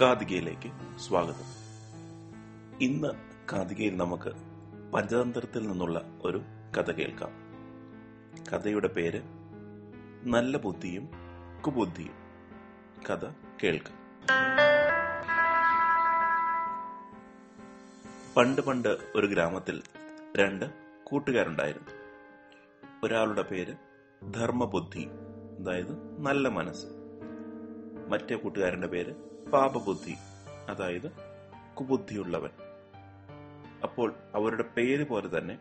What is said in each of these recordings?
കാതികയിലേക്ക് സ്വാഗതം. ഇന്ന് കാതികയിൽ നമുക്ക് പഞ്ചതന്ത്രത്തിൽ നിന്നുള്ള ഒരു കഥ കേൾക്കാം. കഥയുടെ പേര് നല്ല ബുദ്ധിയും കുബുദ്ധിയും. കഥ കേൾക്കാം. പണ്ട് പണ്ട് ഒരു ഗ്രാമത്തിൽ രണ്ട് കൂട്ടുകാരുണ്ടായിരുന്നു. ഒരാളുടെ പേര് ധർമ്മബുദ്ധി അതായത് നല്ല മനസ്സ്. മറ്റേ കൂട്ടുകാരന്റെ പേര് പാപബുദ്ധി അതായത് കുബുദ്ധിയുള്ളവൻ. അപ്പോൾ അവരുടെ പേര് പോലെ തന്നെ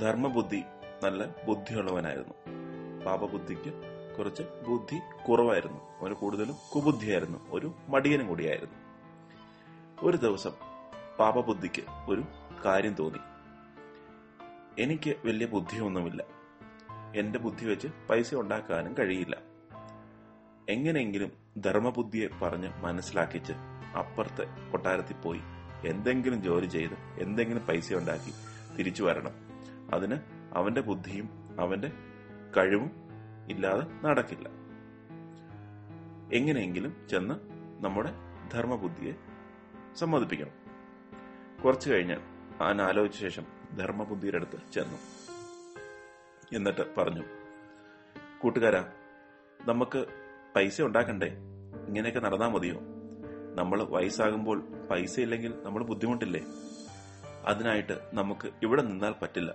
ധർമ്മബുദ്ധി നല്ല ബുദ്ധിയുള്ളവനായിരുന്നു. പാപബുദ്ധിക്ക് കുറച്ച് ബുദ്ധി കുറവായിരുന്നു. അവന് കൂടുതലും കുബുദ്ധിയായിരുന്നു. ഒരു മടിയനും കൂടിയായിരുന്നു. ഒരു ദിവസം പാപബുദ്ധിക്ക് ഒരു കാര്യം തോന്നി. എനിക്ക് വലിയ ബുദ്ധിയൊന്നുമില്ല. എന്റെ ബുദ്ധി വെച്ച് പൈസ ഉണ്ടാക്കാനും കഴിയില്ല. എങ്ങനെയെങ്കിലും ധർമ്മബുദ്ധിയെ പറഞ്ഞ് മനസ്സിലാക്കിച്ച് അപ്പുറത്തെ കൊട്ടാരത്തിൽ പോയി എന്തെങ്കിലും ജോലി ചെയ്ത് എന്തെങ്കിലും പൈസ ഉണ്ടാക്കി തിരിച്ചു വരണം. അതിന് അവന്റെ ബുദ്ധിയും അവന്റെ കഴിവും ഇല്ലാതെ നടക്കില്ല. എങ്ങനെയെങ്കിലും ചെന്ന് നമ്മുടെ ധർമ്മബുദ്ധിയെ സമ്മതിപ്പിക്കണം. കുറച്ചു കഴിഞ്ഞ് അവൻ ആലോചിച്ച ശേഷം ധർമ്മബുദ്ധിയുടെ അടുത്ത് ചെന്നു. എന്നിട്ട് പറഞ്ഞു കൂട്ടുകാരാ നമുക്ക് പൈസ ഉണ്ടാക്കണ്ടേ? ഇങ്ങനെയൊക്കെ നടന്നാ മതിയോ? നമ്മൾ വയസ്സാകുമ്പോൾ പൈസ ഇല്ലെങ്കിൽ നമ്മൾ ബുദ്ധിമുട്ടില്ലേ? അതിനായിട്ട് നമുക്ക് ഇവിടെ നിന്നാൽ പറ്റില്ല.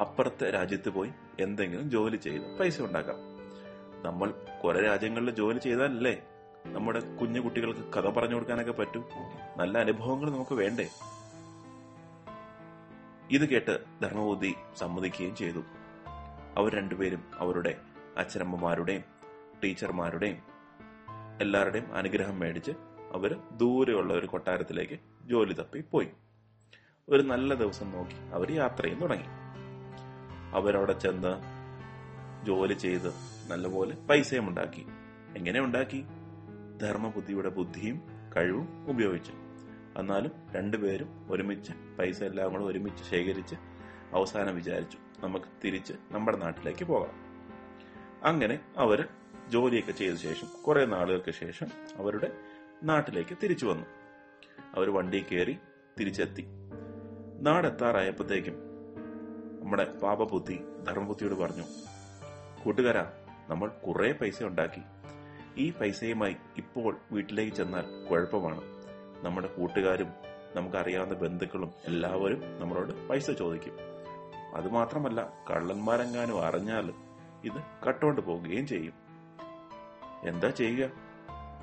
അപ്പുറത്തെ രാജ്യത്ത് പോയി എന്തെങ്കിലും ജോലി ചെയ്ത് പൈസ ഉണ്ടാക്കാം. നമ്മൾ കുറെ രാജ്യങ്ങളിൽ ജോലി ചെയ്താലല്ലേ നമ്മുടെ കുഞ്ഞു കുട്ടികൾക്ക് കഥ പറഞ്ഞു കൊടുക്കാനൊക്കെ പറ്റും? നല്ല അനുഭവങ്ങൾ നമുക്ക് വേണ്ടേ? ഇത് കേട്ട് ധർമ്മബുദ്ധി സമ്മതിക്കുകയും ചെയ്തു. അവർ രണ്ടുപേരും അവരുടെ അച്ഛനമ്മമാരുടെയും ടീച്ചർമാരുടെയും എല്ലാവരുടെയും അനുഗ്രഹം മേടിച്ച് അവർ ദൂരെയുള്ള ഒരു കൊട്ടാരത്തിലേക്ക് ജോലി തപ്പി പോയി. ഒരു നല്ല ദിവസം നോക്കി അവർ യാത്രയും തുടങ്ങി. അവരവിടെ ചെന്ന് ജോലി ചെയ്ത് നല്ലപോലെ പൈസയും ഉണ്ടാക്കി. എങ്ങനെ ഉണ്ടാക്കി? ധർമ്മബുദ്ധിയുടെ ബുദ്ധിയും കഴിവും ഉപയോഗിച്ച്. എന്നാലും രണ്ടുപേരും ഒരുമിച്ച് പൈസ എല്ലാം കൂടെ ഒരുമിച്ച് ശേഖരിച്ച് അവസാനം വിചാരിച്ചു നമുക്ക് തിരിച്ച് നമ്മുടെ നാട്ടിലേക്ക് പോകാം. അങ്ങനെ അവർ ജോലിയൊക്കെ ചെയ്ത ശേഷം കുറെ നാളുകൾക്ക് ശേഷം അവരുടെ നാട്ടിലേക്ക് തിരിച്ചു വന്നു. അവർ വണ്ടി കയറി തിരിച്ചെത്തി. നാടെത്താറായപ്പോഴത്തേക്കും നമ്മുടെ പാപബുദ്ധി ധർമ്മബുദ്ധിയോട് പറഞ്ഞു കൂട്ടുകാരാ നമ്മൾ കുറെ പൈസ ഉണ്ടാക്കി. ഈ പൈസയുമായി ഇപ്പോൾ വീട്ടിലേക്ക് ചെന്നാൽ കുഴപ്പമാണ്. നമ്മുടെ കൂട്ടുകാരും നമുക്കറിയാവുന്ന ബന്ധുക്കളും എല്ലാവരും നമ്മളോട് പൈസ ചോദിക്കും. അതുമാത്രമല്ല കള്ളന്മാരെങ്ങാനും അറിഞ്ഞാൽ ഇത് കട്ടോണ്ട് പോവുകയും ചെയ്യും. എന്താ ചെയ്യുക?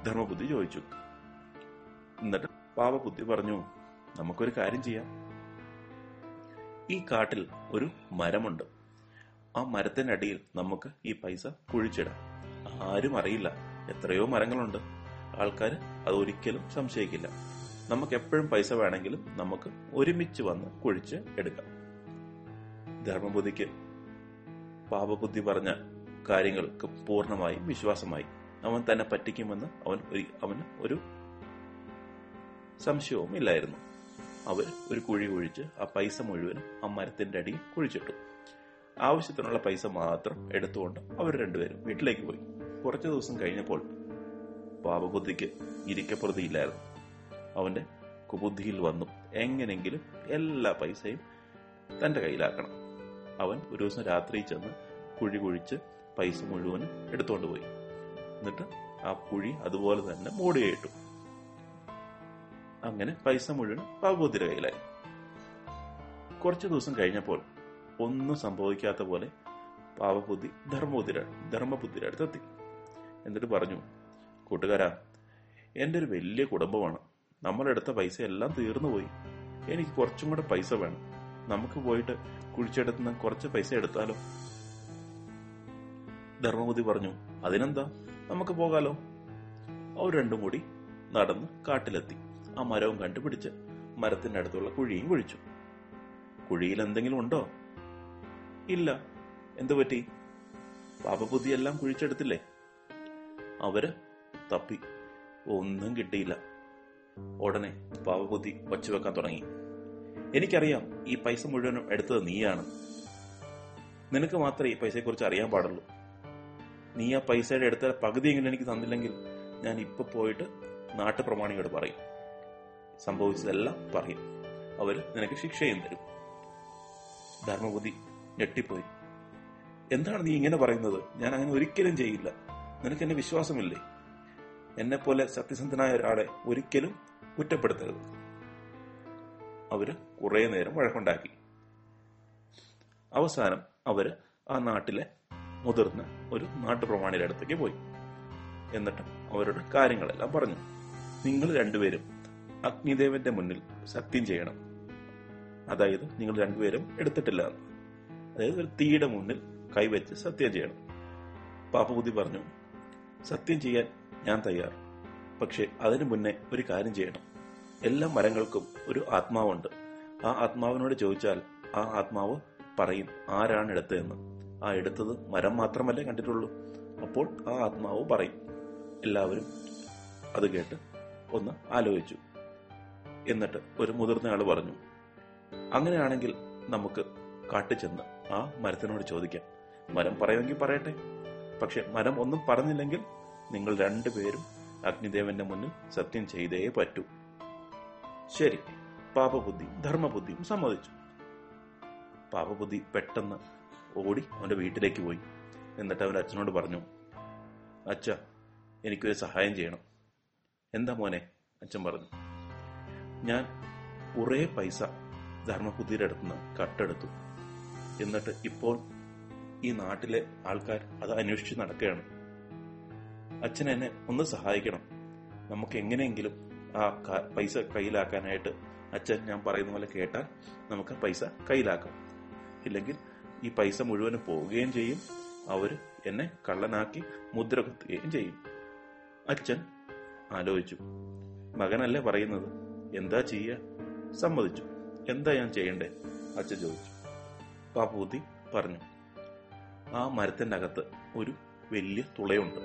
ധർമ്മബുദ്ധി ചോദിച്ചു. എന്നിട്ട് പാപബുദ്ധി പറഞ്ഞു നമുക്കൊരു കാര്യം ചെയ്യാം. ഈ കാട്ടിൽ ഒരു മരമുണ്ട്. ആ മരത്തിനടിയിൽ നമുക്ക് ഈ പൈസ കുഴിച്ചിടാം. ആരും അറിയില്ല. എത്രയോ മരങ്ങളുണ്ട്. ആൾക്കാർ അത് ഒരിക്കലും സംശയിക്കില്ല. നമുക്ക് എപ്പോഴും പൈസ വേണമെങ്കിലും നമുക്ക് ഒരുമിച്ച് വന്ന് കുഴിച്ച് എടുക്കാം. ധർമ്മബുദ്ധിക്ക് പാപബുദ്ധി പറഞ്ഞ കാര്യങ്ങൾക്ക് പൂർണമായും വിശ്വാസമായി. അവൻ തന്നെ പറ്റിക്കുമെന്ന് അവൻ അവന് ഒരു സംശയവും ഇല്ലായിരുന്നു. അവർ ഒരു കുഴി കുഴിച്ച് ആ പൈസ മുഴുവനും ആ മരത്തിന്റെ അടിയിൽ കുഴിച്ചിട്ടു. ആവശ്യത്തിനുള്ള പൈസ മാത്രം എടുത്തുകൊണ്ട് അവർ രണ്ടുപേരും വീട്ടിലേക്ക് പോയി. കുറച്ചു ദിവസം കഴിഞ്ഞപ്പോൾ പാപബുദ്ധിക്ക് ഇരിക്കപ്രതിയില്ലായിരുന്നു അവന്റെ കുബുദ്ധിയിൽ വന്നു. എങ്ങനെങ്കിലും എല്ലാ പൈസയും തന്റെ കയ്യിലാക്കണം. അവൻ ഒരു ദിവസം രാത്രി ചെന്ന് കുഴി കുഴിച്ച് പൈസ മുഴുവനും എടുത്തുകൊണ്ട് പോയി. എന്നിട്ട് ആ കുഴി അതുപോലെ തന്നെ മൂടിയിട്ടു. അങ്ങനെ പൈസ മുഴുവൻ പാപബുദ്ധിയുടെ കയ്യിലായി കുറച്ചു ദിവസം കഴിഞ്ഞപ്പോൾ ഒന്നും സംഭവിക്കാത്ത പോലെ പാവബുദ്ധി ധർമ്മബുദ്ധിയുടെ ധർമ്മബുദ്ധിയുടെ അടുത്തെത്തി. എന്നിട്ട് പറഞ്ഞു കൂട്ടുകാരാ എന്റെ ഒരു വലിയ കുടുംബമാണ്. നമ്മളെടുത്ത പൈസ എല്ലാം തീർന്നു പോയി. എനിക്ക് കുറച്ചും കൂടെ പൈസ വേണം. നമുക്ക് പോയിട്ട് കുഴിച്ചെടുത്ത് കുറച്ച് പൈസ എടുത്താലോ? ധർമ്മബുദ്ധി പറഞ്ഞു അതിനെന്താ? നമുക്ക് പോകാലോ? അവർ രണ്ടും കൂടി നടന്ന് കാട്ടിലെത്തി. ആ മരവും കണ്ടുപിടിച്ച് മരത്തിന്റെ അടുത്തുള്ള കുഴിയും കുഴിച്ചു. കുഴിയിൽ എന്തെങ്കിലും ഉണ്ടോ? ഇല്ല. എന്തു പറ്റി? പാപബുദ്ധി എല്ലാം കുഴിച്ചെടുത്തില്ലേ? അവർ തപ്പി. ഒന്നും കിട്ടിയില്ല. ഉടനെ പാപബുദ്ധി വച്ചുവെക്കാൻ തുടങ്ങി. എനിക്കറിയാം ഈ പൈസ മുഴുവനും എടുത്തത് നീയാണ്. നിനക്ക് മാത്രമേ ഈ പൈസയെക്കുറിച്ച് അറിയാൻ പാടുള്ളൂ. നീ ആ പൈസയുടെ എടുത്ത പകുതിയെങ്കിലും എനിക്ക് തന്നില്ലെങ്കിൽ ഞാൻ ഇപ്പൊ പോയിട്ട് നാട്ടുപ്രമാണിയോട് പറയും. സംഭവിച്ചതെല്ലാം പറയും. അവർ നിനക്ക് ശിക്ഷയും തരും. ധർമ്മബുദ്ധി ഞെട്ടിപ്പോയി. എന്താണ് നീ ഇങ്ങനെ പറയുന്നത്? ഞാൻ അങ്ങനെ ഒരിക്കലും ചെയ്യില്ല. നിനക്ക് എന്നെ വിശ്വാസമില്ലേ? എന്നെ പോലെ സത്യസന്ധനായ ഒരാളെ ഒരിക്കലും കുറ്റപ്പെടുത്തരുത്. അവർ കുറെ നേരം വഴക്കുണ്ടാക്കി. അവസാനം അവർ ആ നാട്ടിലെ മുതിർന്ന ഒരു നാട്ടുപ്രമാണിയുടെ അടുത്തേക്ക് പോയി. എന്നിട്ട് അവരുടെ കാര്യങ്ങളെല്ലാം പറഞ്ഞു. നിങ്ങൾ രണ്ടുപേരും അഗ്നിദേവന്റെ മുന്നിൽ സത്യം ചെയ്യണം. അതായത് നിങ്ങൾ രണ്ടുപേരും എടുത്തിട്ടില്ല എന്ന്. അതായത് ഒരു തീയുടെ മുന്നിൽ കൈവച്ച് സത്യം ചെയ്യണം. പാപ്പുകുതി പറഞ്ഞു സത്യം ചെയ്യാൻ ഞാൻ തയ്യാർ. പക്ഷെ അതിനു മുന്നേ ഒരു കാര്യം ചെയ്യണം. എല്ലാ മരങ്ങൾക്കും ഒരു ആത്മാവുണ്ട്. ആ ആത്മാവിനോട് ചോദിച്ചാൽ ആ ആത്മാവ് പറയും ആരാണ് എടുത്തതെന്ന്. ആ എടുത്തത് മരം മാത്രമല്ലേ കണ്ടിട്ടുള്ളൂ. അപ്പോൾ ആ ആത്മാവ് പറയും. എല്ലാവരും അത് കേട്ട് ഒന്ന് ആലോചിച്ചു. എന്നിട്ട് ഒരു മുതിർന്ന ആൾ പറഞ്ഞു അങ്ങനെയാണെങ്കിൽ നമുക്ക് കാട്ടിച്ചെന്ന് ആ മരത്തിനോട് ചോദിക്കാം. മരം പറയുമെങ്കിൽ പറയട്ടെ. പക്ഷെ മരം ഒന്നും പറഞ്ഞില്ലെങ്കിൽ നിങ്ങൾ രണ്ടുപേരും അഗ്നിദേവന്റെ മുന്നിൽ സത്യം ചെയ്തേ പറ്റൂ. ശരി പാപബുദ്ധിയും ധർമ്മബുദ്ധിയും സമ്മതിച്ചു. പാപബുദ്ധി പെട്ടെന്ന് ഓടി അവന്റെ വീട്ടിലേക്ക് പോയി. എന്നിട്ട് അവന്റെ അച്ഛനോട് പറഞ്ഞു അച്ഛ എനിക്കൊരു സഹായം ചെയ്യണം. എന്താ മോനെ? അച്ഛൻ പറഞ്ഞു. ഞാൻ കുറേ പൈസ ധർമ്മബുദ്ധിയുടെ അടുത്തുനിന്ന് കട്ടെടുത്തു. എന്നിട്ട് ഇപ്പോൾ ഈ നാട്ടിലെ ആൾക്കാർ അത് അന്വേഷിച്ച് നടക്കുകയാണ്. അച്ഛൻ എന്നെ ഒന്ന് സഹായിക്കണം. നമുക്ക് എങ്ങനെയെങ്കിലും ആ പൈസ കയ്യിലാക്കാനായിട്ട് അച്ഛൻ ഞാൻ പറയുന്ന പോലെ കേട്ടാൽ നമുക്ക് പൈസ കയ്യിലാക്കാം. ഇല്ലെങ്കിൽ ഈ പൈസ മുഴുവനും പോവുകയും ചെയ്യും. അവർ എന്നെ കള്ളനാക്കി മുദ്ര കുത്തുകയും ചെയ്യും. അച്ഛൻ ആലോചിച്ചു. മകനല്ലേ പറയുന്നത്? എന്താ ചെയ്യ? സമ്മതിച്ചു. എന്താ ഞാൻ ചെയ്യണ്ടേ? അച്ഛൻ ചോദിച്ചു. പാപ്പൂത്തി പറഞ്ഞു. ആ മരത്തിന്റെ അകത്ത് ഒരു വലിയ തുളയുണ്ട്.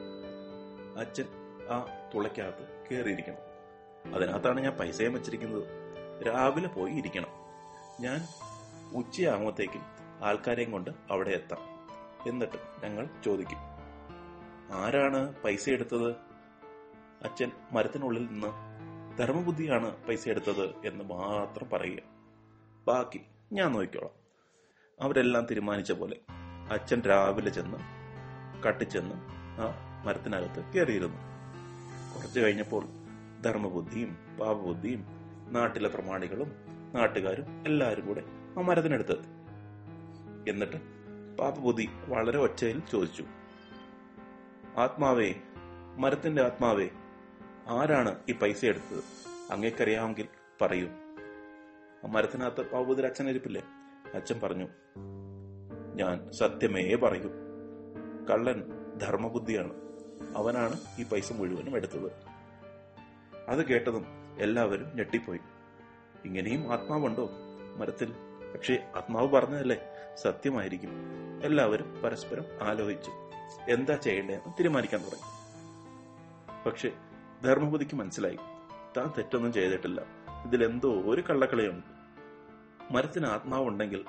അച്ഛൻ ആ തുളയ്ക്കകത്ത് കയറിയിരിക്കണം അതിനകത്താണ് ഞാൻ പൈസയും വെച്ചിരിക്കുന്നത്. രാവിലെ പോയി ഇരിക്കണം. ഞാൻ ഉച്ചയാകുമ്പോഴത്തേക്കും ആൾക്കാരെയും കൊണ്ട് അവിടെ എത്താം. എന്നിട്ട് ഞങ്ങൾ ചോദിക്കും ആരാണ് പൈസ എടുത്തത്? അച്ഛൻ മരത്തിനുള്ളിൽ നിന്ന് ധർമ്മബുദ്ധിയാണ് പൈസ എടുത്തത് എന്ന് മാത്രം പറയുക. ബാക്കി ഞാൻ നോക്കിക്കോളാം. അവരെല്ലാം തീരുമാനിച്ച പോലെ അച്ഛൻ രാവിലെ ചെന്ന് കട്ടിച്ചെന്ന് ആ മരത്തിനകത്ത് കയറിയിരുന്നു. കുറച്ചു കഴിഞ്ഞപ്പോൾ ധർമ്മബുദ്ധിയും പാപബുദ്ധിയും നാട്ടിലെ പ്രമാണികളും നാട്ടുകാരും എല്ലാവരും കൂടെ ആ മരത്തിനടുത്തെത്തി. എന്നിട്ട് പാപബുദ്ധി വളരെ ഒച്ചയിൽ ചോദിച്ചു ആത്മാവേ മരത്തിന്റെ ആത്മാവേ ആരാണ് ഈ പൈസ എടുത്തത്? അങ്ങേക്കറിയാമെങ്കിൽ പറയൂ. മരത്തിനകത്ത് പാപബുദ്ധിയുടെ അച്ഛൻ ഇരിപ്പില്ലേ? അച്ഛൻ പറഞ്ഞു ഞാൻ സത്യമേ പറയൂ കള്ളൻ ധർമ്മബുദ്ധിയാണ്. അവനാണ് ഈ പൈസ മുഴുവനും എടുത്തത്. അത് കേട്ടതും എല്ലാവരും ഞെട്ടിപ്പോയി. ഇങ്ങനെയും ആത്മാവുണ്ടോ മരത്തിൽ? പക്ഷേ ആത്മാവ് പറഞ്ഞതല്ലേ? സത്യമായിരിക്കും. എല്ലാവരും പരസ്പരം ആലോചിച്ചു. എന്താ ചെയ്യേണ്ടതെന്ന് തീരുമാനിക്കാൻ തുടങ്ങി. പക്ഷെ ധർമ്മബുദ്ധിക്ക് മനസ്സിലായി. താൻ തെറ്റൊന്നും ചെയ്തിട്ടില്ല. ഇതിലെന്തോ ഒരു കള്ളക്കളിയുണ്ട്. മരത്തിന് ആത്മാവുണ്ടെങ്കിൽ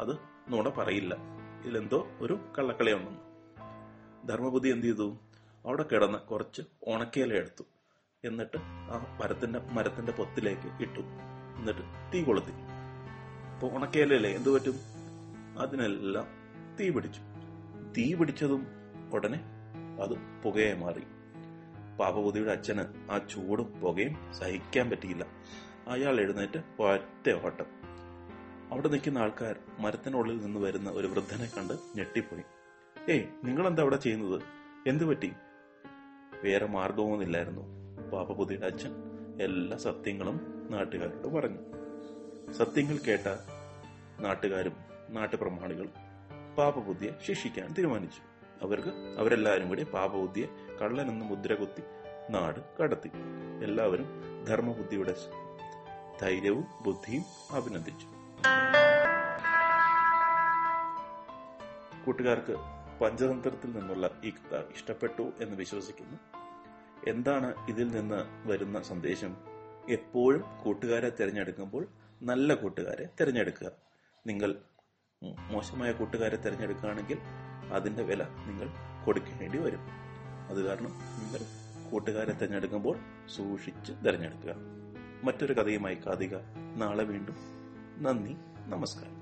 അത് നുണ പറയില്ല. ഇതിലെന്തോ ഒരു കള്ളക്കളിയുണ്ടെന്ന്. ധർമ്മബുദ്ധി എന്ത് ചെയ്തു? അവിടെ കിടന്ന കുറച്ച് ഉണക്കേല എടുത്തു. എന്നിട്ട് ആ മരത്തിന്റെ മരത്തിന്റെ പൊത്തിലേക്ക് ഇട്ടു. എന്നിട്ട് തീ കൊളുത്തി. അപ്പൊ ഉണക്കേലല്ലേ എന്തു പറ്റും? അതിനെല്ലാം തീ പിടിച്ചു. തീ പിടിച്ചതും ഉടനെ അത് പുകയായി മാറി. പാപബുദ്ധിയുടെ അച്ഛന് ആ ചൂടും പുകയും സഹിക്കാൻ പറ്റിയില്ല. അയാൾ എഴുന്നേറ്റ് ഒറ്റ ഓട്ടം. അവിടെ നിൽക്കുന്ന ആൾക്കാർ മരത്തിനുള്ളിൽ നിന്ന് വരുന്ന ഒരു വൃദ്ധനെ കണ്ട് ഞെട്ടിപ്പോയി. ഏയ് നിങ്ങൾ എന്താ അവിടെ ചെയ്യുന്നത്? എന്തു പറ്റി? വേറെ മാർഗമൊന്നുമില്ലായിരുന്നു പാപബുദ്ധിയുടെ അച്ഛൻ എല്ലാ സത്യങ്ങളും നാട്ടുകാരോട് പറഞ്ഞു. സത്യങ്ങൾ കേട്ട നാട്ടുകാരും നാട്ടുപ്രമാണികളും പാപബുദ്ധിയെ ശിക്ഷിക്കാൻ തീരുമാനിച്ചു. അവർക്ക് അവരെല്ലാവരും കൂടി പാപബുദ്ധിയെ കള്ളനെന്ന് മുദ്ര കുത്തി നാട് കടത്തി. എല്ലാവരും ധർമ്മബുദ്ധിയുടെ ധൈര്യവും ബുദ്ധിയും അഭിനന്ദിച്ചു. കൂട്ടുകാർക്ക് പഞ്ചതന്ത്രത്തിൽ നിന്നുള്ള ഈ കഥ ഇഷ്ടപ്പെട്ടു എന്ന് വിശ്വസിക്കുന്നു. എന്താണ് ഇതിൽ നിന്ന് വരുന്ന സന്ദേശം? എപ്പോഴും കൂട്ടുകാരെ തിരഞ്ഞെടുക്കുമ്പോൾ നല്ല കൂട്ടുകാരെ തിരഞ്ഞെടുക്കുക. നിങ്ങൾ മോശമായ കൂട്ടുകാരെ തിരഞ്ഞെടുക്കുകയാണെങ്കിൽ അതിന്റെ വില നിങ്ങൾ കൊടുക്കേണ്ടി വരും. അത് കാരണം നിങ്ങൾ കൂട്ടുകാരെ തിരഞ്ഞെടുക്കുമ്പോൾ സൂക്ഷിച്ച് തിരഞ്ഞെടുക്കുക. മറ്റൊരു കഥയുമായി കാതിക നാളെ വീണ്ടും നന്ദി നമസ്കാരം.